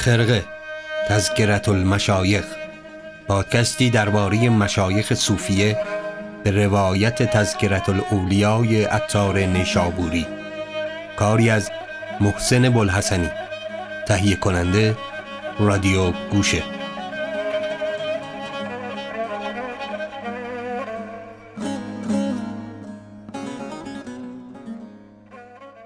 خرقه تذکرت المشایخ پادکستی درباره مشایخ صوفیه به روایت تذکرت الاولیای اتار نیشابوری. کاری از محسن بلحسنی تهیه کننده رادیو گوشه.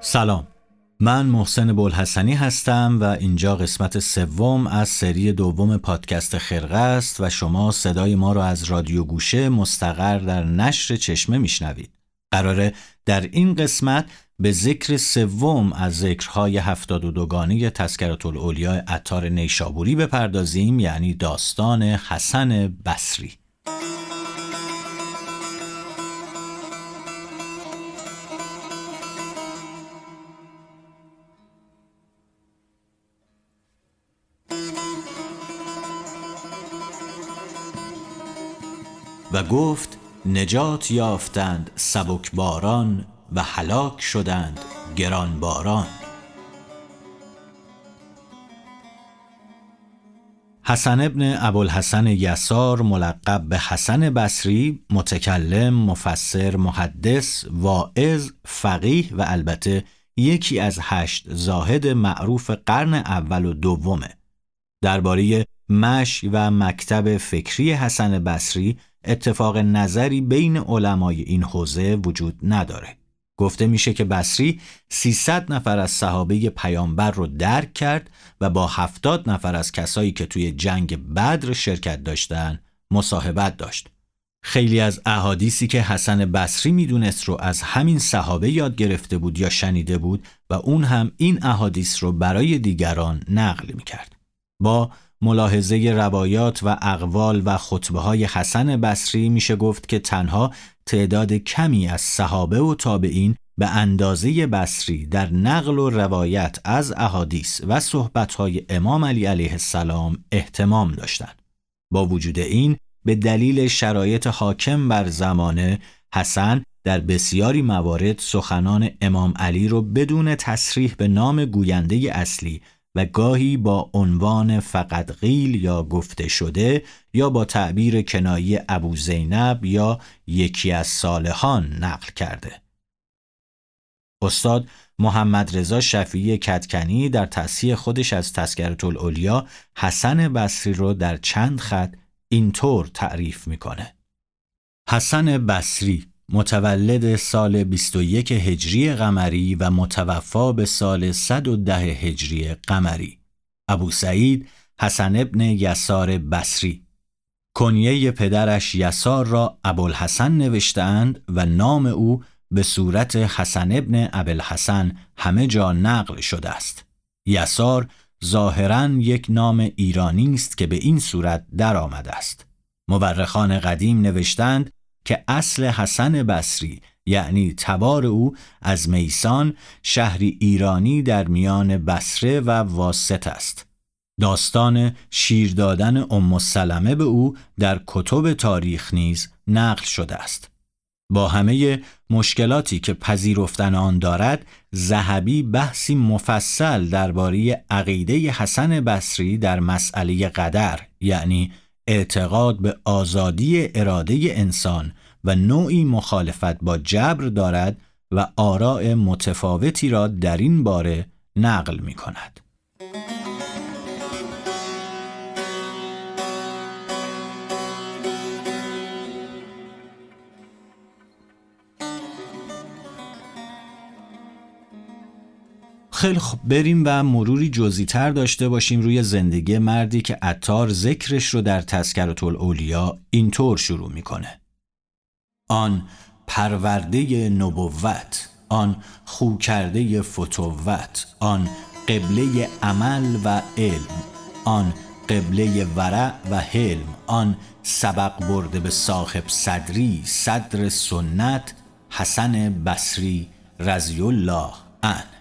سلام. من محسن بلحسنی هستم و اینجا قسمت سوم از سری دوم پادکست خرقه است و شما صدای ما را از رادیو گوشه مستقر در نشر چشمه میشنوید. قراره در این قسمت به ذکر سوم از ذکرهای هفتاد و دوگانه تذکرت الاولیاء عطار نیشابوری بپردازیم یعنی داستان حسن بصری. و گفت نجات یافتند سبک باران و هلاک شدند گران باران حسن ابن ابوالحسن یسار ملقب به حسن بصری متکلم مفسر محدث واعظ فقیه و البته یکی از هشت زاهد معروف قرن اول و دومه. درباره مش و مکتب فکری حسن بصری اتفاق نظری بین علمای این حوزه وجود نداره. گفته میشه که بصری 300 نفر از صحابه پیامبر رو درک کرد و با 70 نفر از کسایی که توی جنگ بدر شرکت داشتن مصاحبت داشت. خیلی از احادیثی که حسن بصری می‌دونست رو از همین صحابه یاد گرفته بود یا شنیده بود و اون هم این احادیث رو برای دیگران نقل می‌کرد. با ملاحظه روایات و اقوال و خطبه های حسن بصری میشه گفت که تنها تعداد کمی از صحابه و تابعین به اندازه بصری در نقل و روایت از احادیث و های امام علی علیه السلام احتمام داشتند. با وجود این به دلیل شرایط حاکم بر زمانه حسن در بسیاری موارد سخنان امام علی رو بدون تصریح به نام گوینده اصلی و گاهی با عنوان فقط قیل یا گفته شده یا با تعبیر کنایی ابو زینب یا یکی از صالحان نقل کرده. استاد محمد رضا شفیعی کتکنی در تصحیح خودش از تذکرت الاولیا حسن بصری رو در چند خط اینطور تعریف می‌کنه. حسن بصری متولد سال 21 هجری قمری و متوفا به سال 110 هجری قمری. ابو سعید حسن ابن یسار بصری. کنیه پدرش یسار را ابوالحسن نوشتند و نام او به صورت حسن ابن ابوالحسن همه جا نقل شده است. یسار ظاهرا یک نام ایرانی است که به این صورت درآمده است. مورخان قدیم نوشتند که اصل حسن بصری یعنی تبار او از میسان شهری ایرانی در میان بصره و واسط است. داستان شیر دادن ام سلمه به او در کتب تاریخ نیز نقل شده است. با همه مشکلاتی که پذیرفتن آن دارد، زهبی بحثی مفصل درباره عقیده حسن بصری در مسئله قدر یعنی اعتقاد به آزادی اراده انسان و نوعی مخالفت با جبر دارد و آراء متفاوتی را در این باره نقل می کند. خیلی خب بریم و مروری جزئی تر داشته باشیم روی زندگی مردی که عطار ذکرش رو در تذکرت الاولیا اینطور شروع می‌کنه. آن پرورده نبوت آن خو کرده فتوت آن قبله عمل و علم آن قبله ورع و حلم آن سبق برده به صاحب صدری صدر سنت حسن بصری رضی الله عنه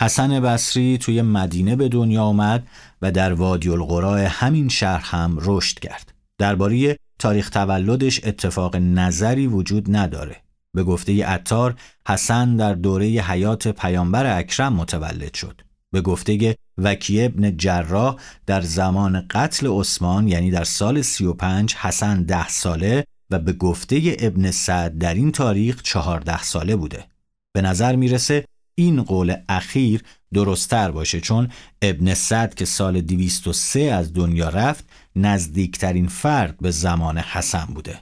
حسن بصری توی مدینه به دنیا آمد و در وادی القرا همین شهر هم رشد کرد. درباره تاریخ تولدش اتفاق نظری وجود نداره. به گفته عطار حسن در دوره حیات پیامبر اکرم متولد شد. به گفته وکی ابن جراح در زمان قتل عثمان یعنی در سال 35 حسن ده ساله و به گفته ابن سعد در این تاریخ چهارده ساله بوده. به نظر می‌رسه این قول اخیر درستتر باشه چون ابن سعد که سال 203 از دنیا رفت نزدیکترین فرد به زمان حسن بوده.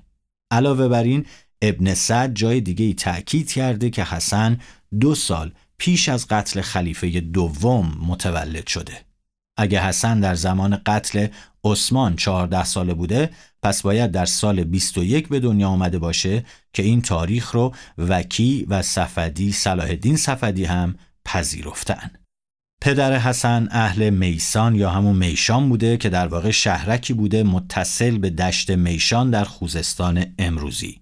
علاوه بر این ابن سعد جای دیگه ای تأکید کرده که حسن دو سال پیش از قتل خلیفه دوم متولد شده. اگه حسن در زمان قتل عثمان 14 ساله بوده پس باید در سال 21 به دنیا آمده باشه که این تاریخ رو وکی و صفدی صلاح الدین صفدی هم پذیرفتن. پدر حسن اهل میسان یا همون میشان بوده که در واقع شهرکی بوده متصل به دشت میشان در خوزستان امروزی.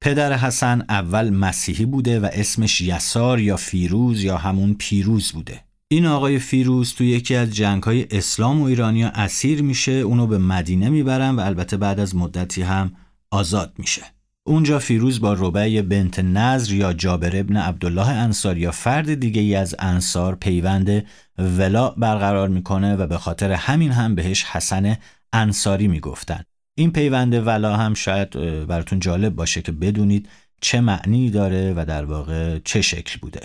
پدر حسن اول مسیحی بوده و اسمش یسار یا فیروز یا همون پیروز بوده. این آقای فیروز تو یکی از جنگ های اسلام و ایرانیا اسیر میشه اونو به مدینه می‌برن و البته بعد از مدتی هم آزاد میشه. اونجا فیروز با ربع بنت نظر یا جابر ابن عبدالله انصار یا فرد دیگه ای از انصار پیوند ولا برقرار می‌کنه و به خاطر همین هم بهش حسن انصاری می‌گفتن. این پیوند ولا هم شاید براتون جالب باشه که بدونید چه معنی داره و در واقع چه شکل بوده.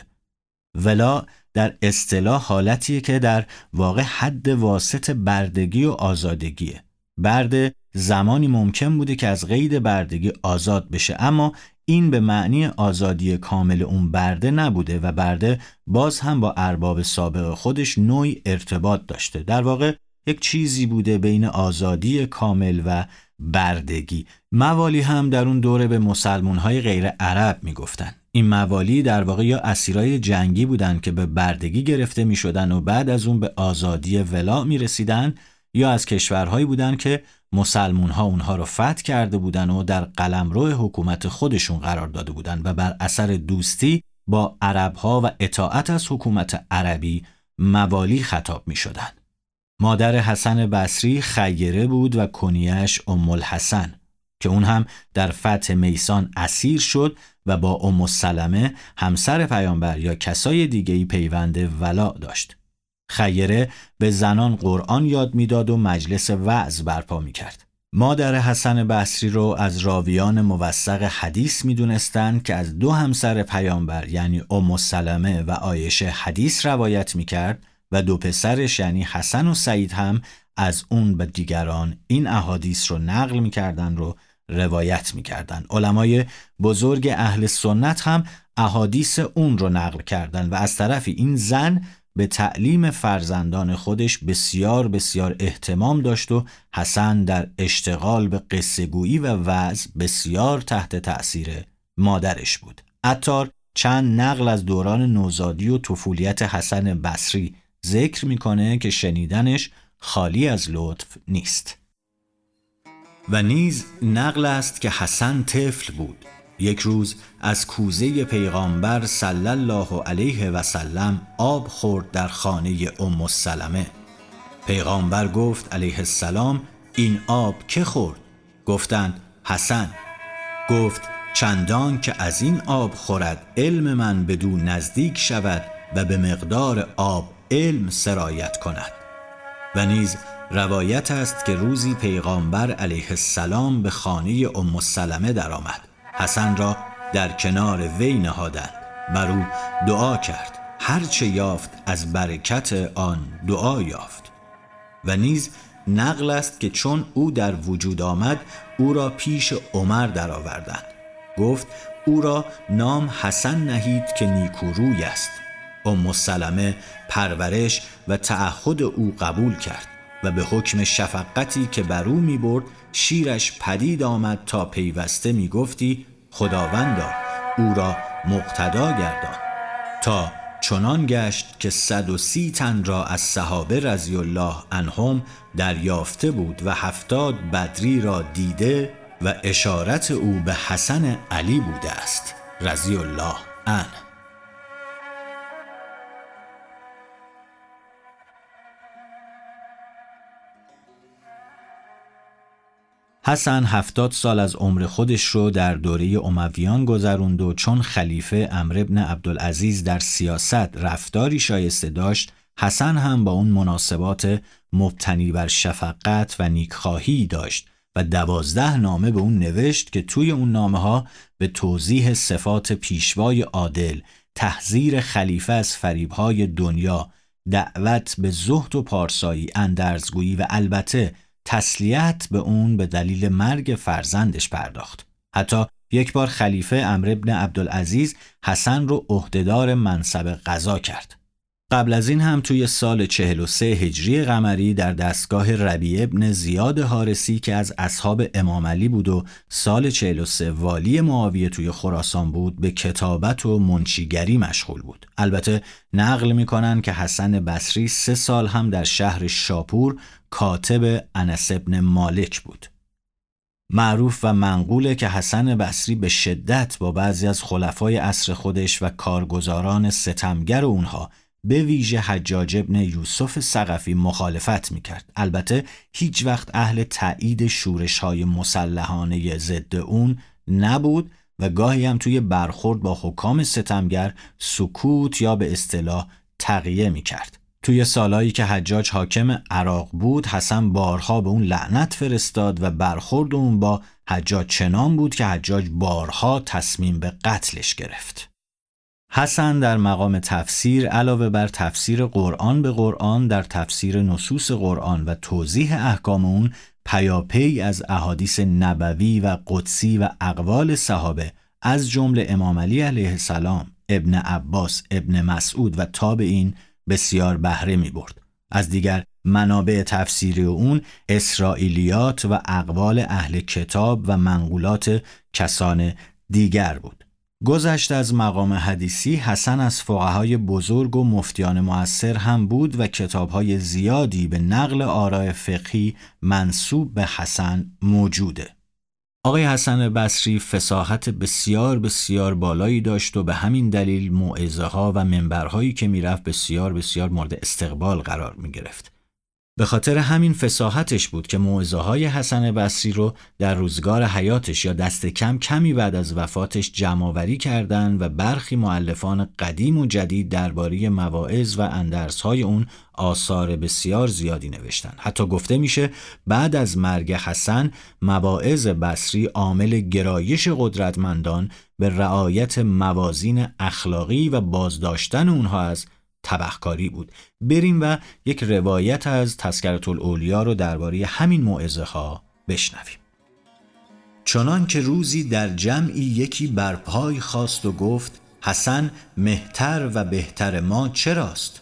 ولا در اصطلاح حالتیه که در واقع حد واسط بردگی و آزادگیه. برده زمانی ممکن بوده که از قید بردگی آزاد بشه اما این به معنی آزادی کامل اون برده نبوده و برده باز هم با ارباب سابق خودش نوعی ارتباط داشته. در واقع یک چیزی بوده بین آزادی کامل و بردگی. موالی هم در اون دوره به مسلمون های غیر عرب می‌گفتن. این موالی در واقع یا اسیرای جنگی بودند که به بردگی گرفته می شدن و بعد از اون به آزادی ولا می رسیدن یا از کشورهایی بودند که مسلمون ها اونها رو فتح کرده بودن و در قلمرو حکومت خودشون قرار داده بودند و بر اثر دوستی با عرب ها و اطاعت از حکومت عربی موالی خطاب می شدن. مادر حسن بصری خیره بود و کنیش ام الحسن که اون هم در فتح میسان اسیر شد و با ام سلمه همسر پیامبر یا کسای دیگهی پیوند ولا داشت. خیره به زنان قرآن یاد می‌داد و مجلس وعظ برپا می کرد. مادر حسن بصری رو از راویان موثق حدیث می‌دونستند که از دو همسر پیامبر یعنی ام سلمه و آیشه حدیث روایت می کرد و دو پسرش یعنی حسن و سعید هم از اون به دیگران این احادیث رو نقل می‌کردن رو روایت می‌کردن علمای بزرگ اهل سنت هم احادیث اون رو نقل کردن و از طرف این زن به تعلیم فرزندان خودش بسیار بسیار احتمام داشت و حسن در اشتغال به قصهگویی و وضع بسیار تحت تأثیر مادرش بود. اتار چند نقل از دوران نوزادی و طفولیت حسن بصری ذکر می‌کنه که شنیدنش خالی از لطف نیست. و نیز نقل است که حسن طفل بود. یک روز از کوزه پیغامبر صلی الله علیه و سلم آب خورد در خانه ام السلمه. پیغامبر گفت علیه السلام این آب که خورد؟ گفتند حسن. گفت چندان که از این آب خورد علم من بدون نزدیک شود و به مقدار آب علم سرایت کند. و نیز روایت است که روزی پیغامبر علیه السلام به خانه ام سلمه درآمد. حسن را در کنار وی نهادند بر او دعا کرد. هرچه یافت از برکت آن دعا یافت. و نیز نقل است که چون او در وجود آمد او را پیش عمر درآوردند. گفت او را نام حسن نهید که نیکوروی است. ام سلمه پرورش و تعهد او قبول کرد. و به حکم شفقتی که بر او می برد شیرش پدید آمد تا پیوسته می گفتی خداوندا او را مقتدا گردان تا چنان گشت که صد و سی تن را از صحابه رضی الله عنهم دریافته بود و هفتاد بدری را دیده و اشارت او به حسن علی بوده است رضی الله عنه. حسن هفتاد سال از عمر خودش رو در دوره امویان گذروند و چون خلیفه امر ابن عبدالعزیز در سیاست رفتاری شایسته داشت حسن هم با اون مناسبات مبتنی بر شفقت و نیکخواهی داشت و دوازده نامه به اون نوشت که توی اون نامه ها به توضیح صفات پیشوای عادل تحذیر خلیفه از فریبهای دنیا دعوت به زهد و پارسایی اندرزگویی و البته تسلیت به اون به دلیل مرگ فرزندش پرداخت. حتی یک بار خلیفه امر ابن عبدالعزیز حسن رو عهدهدار منصب قضا کرد. قبل از این هم توی سال 43 هجری قمری در دستگاه ربیع ابن زیاد حارسی که از اصحاب امام علی بود و سال 43 والی معاویه توی خراسان بود به کتابت و منشیگری مشغول بود. البته نقل می‌کنن که حسن بصری سه سال هم در شهر شاپور کاتب انس ابن مالک بود. معروف و منقوله که حسن بصری به شدت با بعضی از خلفای عصر خودش و کارگزاران ستمگر اونها به ویژه حجاج ابن یوسف سقفی مخالفت می‌کرد. البته هیچ وقت اهل تایید شورش های مسلحانه ضد اون نبود و گاهی هم توی برخورد با حکام ستمگر سکوت یا به اصطلاح تقیه می‌کرد. توی سالهایی که حجاج حاکم عراق بود حسن بارها به اون لعنت فرستاد و برخورد اون با حجاج چنان بود که حجاج بارها تصمیم به قتلش گرفت. حسن در مقام تفسیر علاوه بر تفسیر قرآن به قرآن در تفسیر نصوص قرآن و توضیح احکام اون پیاپی از احادیث نبوی و قدسی و اقوال صحابه از جمله امام علی علیه السلام ابن عباس ابن مسعود و تابعین بسیار بهره می برد. از دیگر منابع تفسیری اون اسرائیلیات و اقوال اهل کتاب و منقولات کسان دیگر بود. گذشت از مقام حدیثی حسن از فقهای بزرگ و مفتیان موثر هم بود و کتابهای زیادی به نقل آراء فقهی منصوب به حسن موجوده. آقای حسن بصری فساحت بسیار بسیار بالایی داشت و به همین دلیل موعظه ها و منبرهایی که می‌رفت بسیار بسیار مورد استقبال قرار می گرفت. به خاطر همین فساحتش بود که موعظه های حسن بصری رو در روزگار حیاتش یا دست کم کمی بعد از وفاتش جمعآوری کردند و برخی معلفان قدیم و جدید درباره مواعظ و اندرس های اون آثار بسیار زیادی نوشتن. حتی گفته میشه بعد از مرگ حسن مواعظ بصری عامل گرایش قدرتمندان به رعایت موازین اخلاقی و بازداشتن اونها از تبهکاری بود. بریم و یک روایت از تذکرت الاولیا رو درباره همین موعظه ها بشنویم. چنان که روزی در جمعی یکی برپای خواست و گفت حسن مهتر و بهتر ما چراست؟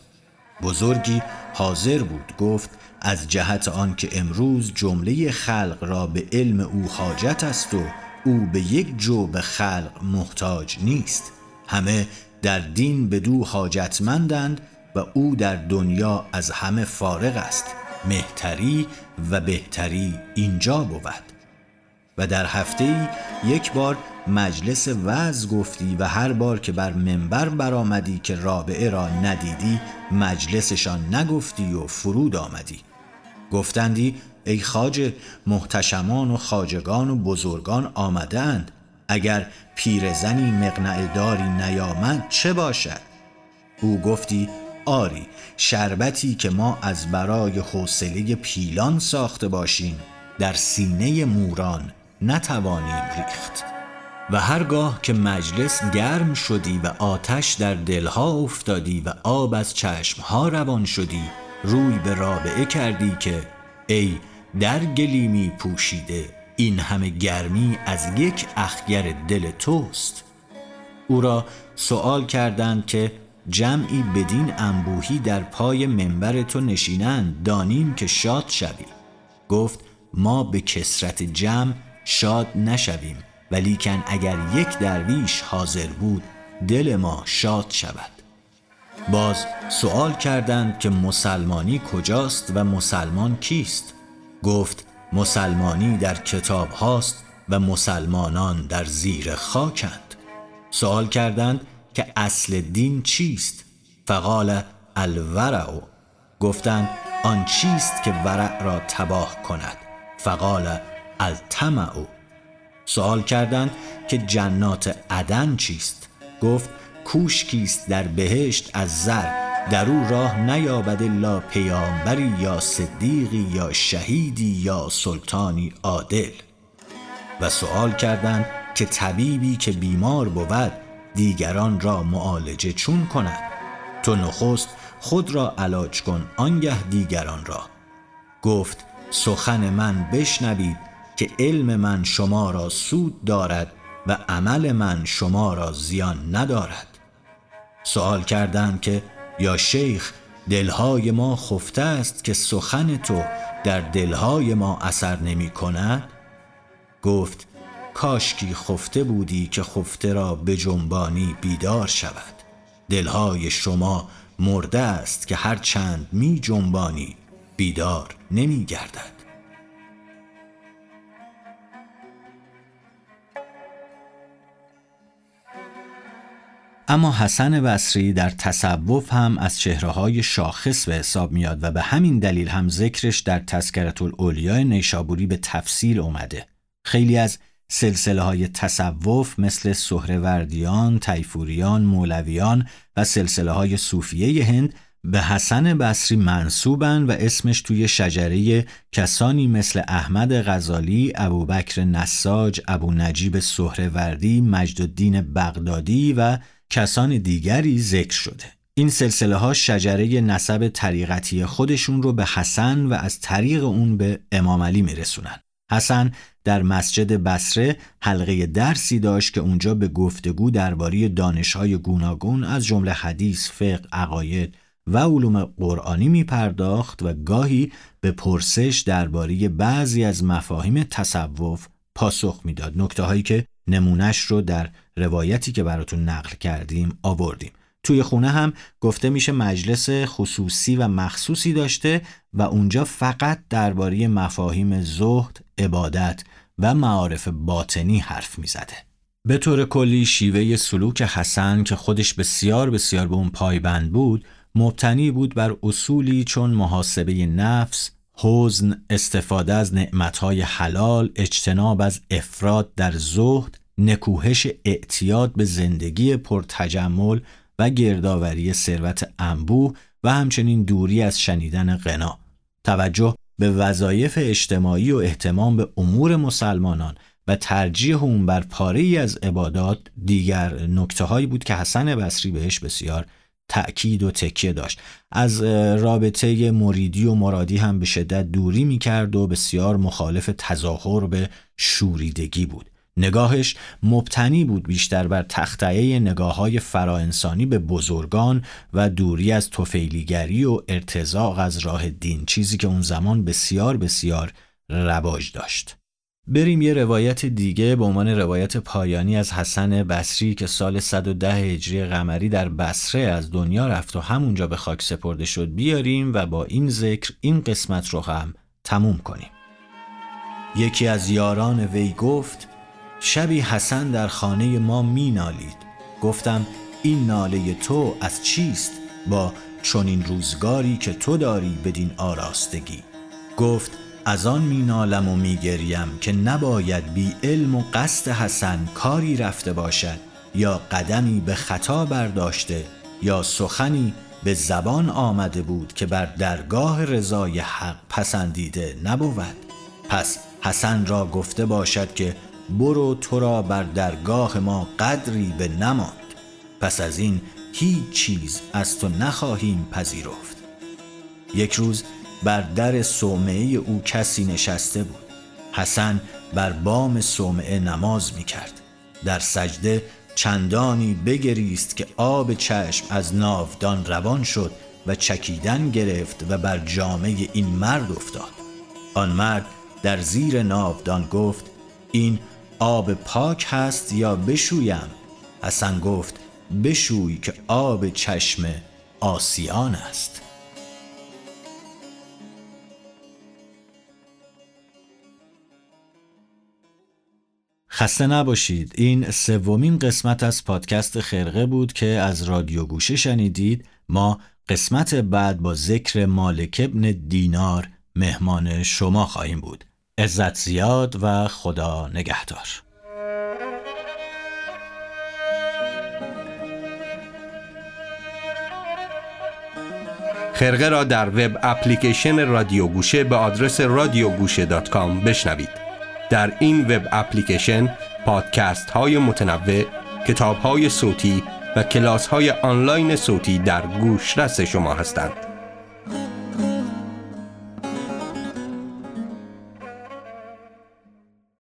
بزرگی حاضر بود گفت از جهت آنکه امروز جمله خلق را به علم او حاجت است و او به یک جو به خلق محتاج نیست. همه در دین به دو حاجتمندند و او در دنیا از همه فارغ است. مهتری و بهتری اینجا بود. و در هفته یک بار مجلس وز گفتی و هر بار که بر منبر برآمدی که رابعه را ندیدی مجلسشان نگفتی و فرود آمدی. گفتندی ای خاجه محتشمان و خاجگان و بزرگان آمدند اگر پیرزنی مقنع داری نیامد چه باشد؟ او گفتی آری شربتی که ما از برای حوصله پیلان ساخته باشیم در سینه موران نتوانیم ریخت. و هرگاه که مجلس گرم شدی و آتش در دلها افتادی و آب از چشمها روان شدی روی به رابعه کردی که ای در گلیمی پوشیده این همه گرمی از یک اخگر دل توست. او را سوال کردند که جمعی بدین انبوهی در پای منبر تو نشینند دانیم که شاد شوی. گفت ما به کسرت جمع شاد نشویم ولیکن اگر یک درویش حاضر بود دل ما شاد شود. باز سوال کردند که مسلمانی کجاست و مسلمان کیست؟ گفت مسلمانی در کتاب هاست و مسلمانان در زیر خاکند. سوال کردند که اصل دین چیست؟ فقال الورع. گفتند آن چیست که ورع را تباه کند؟ فقال التمعو سوال کردند که جنات عدن چیست؟ گفت کوشکیست در بهشت از زر در او راه نیابد الا پیامبری یا صدیقی یا شهیدی یا سلطانی عادل. و سوال کردند که طبیبی که بیمار بود دیگران را معالجه چون کند؟ تو نخست خود را علاج کن آنگه دیگران را. گفت سخن من بشنوید که علم من شما را سود دارد و عمل من شما را زیان ندارد. سوال کردند که یا شیخ دلهای ما خفته است که سخن تو در دلهای ما اثر نمی کند؟ گفت کاشکی خفته بودی که خفته را به جنبانی بیدار شود دلهای شما مرده است که هر چند می جنبانی بیدار نمی گردد اما حسن بصری در تصوف هم از چهره های شاخص به حساب میاد و به همین دلیل هم ذکرش در تذکرت الاولیاء نیشابوری به تفصیل اومده. خیلی از سلسله های تصوف مثل سهروردیان، تیفوریان، مولویان و سلسله های صوفیه هند به حسن بصری منصوبن و اسمش توی شجره کسانی مثل احمد غزالی، ابوبکر نساج، ابو نجیب سهروردی، مجد الدین بغدادی و کسان دیگری ذکر شده. این سلسله ها شجره نسب طریقتی خودشون رو به حسن و از طریق اون به امام علی میرسونن. حسن در مسجد بسره حلقه درسی داشت که اونجا به گفتگو درباره دانشهای گوناگون از جمله حدیث، فقه، عقاید و علوم قرآنی می پرداخت و گاهی به پرسش درباره بعضی از مفاهیم تصوف پاسخ می‌داد. نکته هایی که نمونش رو در روایتی که براتون نقل کردیم آوردیم توی خونه هم گفته میشه مجلس خصوصی و مخصوصی داشته و اونجا فقط درباره مفاهیم زهد، عبادت و معارف باطنی حرف می‌زده. به طور کلی شیوه سلوک حسن که خودش بسیار بسیار به اون پایبند بود مبتنی بود بر اصولی چون محاسبه نفس، حزن، استفاده از نعمتهای حلال، اجتناب از افراد در زهد نکوهش اعتیاد به زندگی پرتجمل و گردآوری ثروت انبوه و همچنین دوری از شنیدن غنا. توجه به وظایف اجتماعی و احتمام به امور مسلمانان و ترجیح اون بر پاره از عبادات دیگر نکته هایی بود که حسن بصری بهش بسیار تأکید و تکیه داشت. از رابطه مریدی و مرادی هم به شدت دوری می کرد و بسیار مخالف تظاهر به شوریدگی بود. نگاهش مبتنی بود بیشتر بر تختعه نگاه های فراانسانی به بزرگان و دوری از توفیلیگری و ارتزاق از راه دین چیزی که اون زمان بسیار بسیار رواج داشت. بریم یه روایت دیگه به عنوان روایت پایانی از حسن بصری که سال 110 هجری قمری در بصره از دنیا رفت و همونجا به خاک سپرده شد بیاریم و با این ذکر این قسمت رو هم تموم کنیم. یکی از یاران وی گفت شبی حسن در خانه ما می نالید گفتم این ناله تو از چیست؟ با چنین روزگاری که تو داری بدین آراستگی. گفت از آن می نالم و می گریم که نباید بی علم و قصد حسن کاری رفته باشد یا قدمی به خطا برداشته یا سخنی به زبان آمده بود که بر درگاه رضای حق پسندیده نبود. پس حسن را گفته باشد که برو تو را بر درگاه ما قدری به نماند. پس از این هیچ چیز از تو نخواهیم پذیرفت. یک روز بر در صومعه او کسی نشسته بود. حسن بر بام صومعه نماز می کرد. در سجده چندانی بگریست که آب چشم از ناودان روان شد و چکیدن گرفت و بر جامعه این مرد افتاد. آن مرد در زیر ناودان گفت این آب پاک هست یا بشویم؟ حسن گفت بشوی که آب چشم آسیان است. خسته نباشید. این سومین قسمت از پادکست خرقه بود که از رادیو گوشه شنیدید. ما قسمت بعد با ذکر مالک ابن دینار مهمان شما خواهیم بود. عزت زیاد و خدا نگهدار. خرقه را در وب اپلیکیشن رادیو گوشه به آدرس رادیوگوشه dot com بشنوید. در این وب اپلیکیشن پادکست های متنوع کتاب های صوتی و کلاس های آنلاین صوتی در گوش رس شما هستند.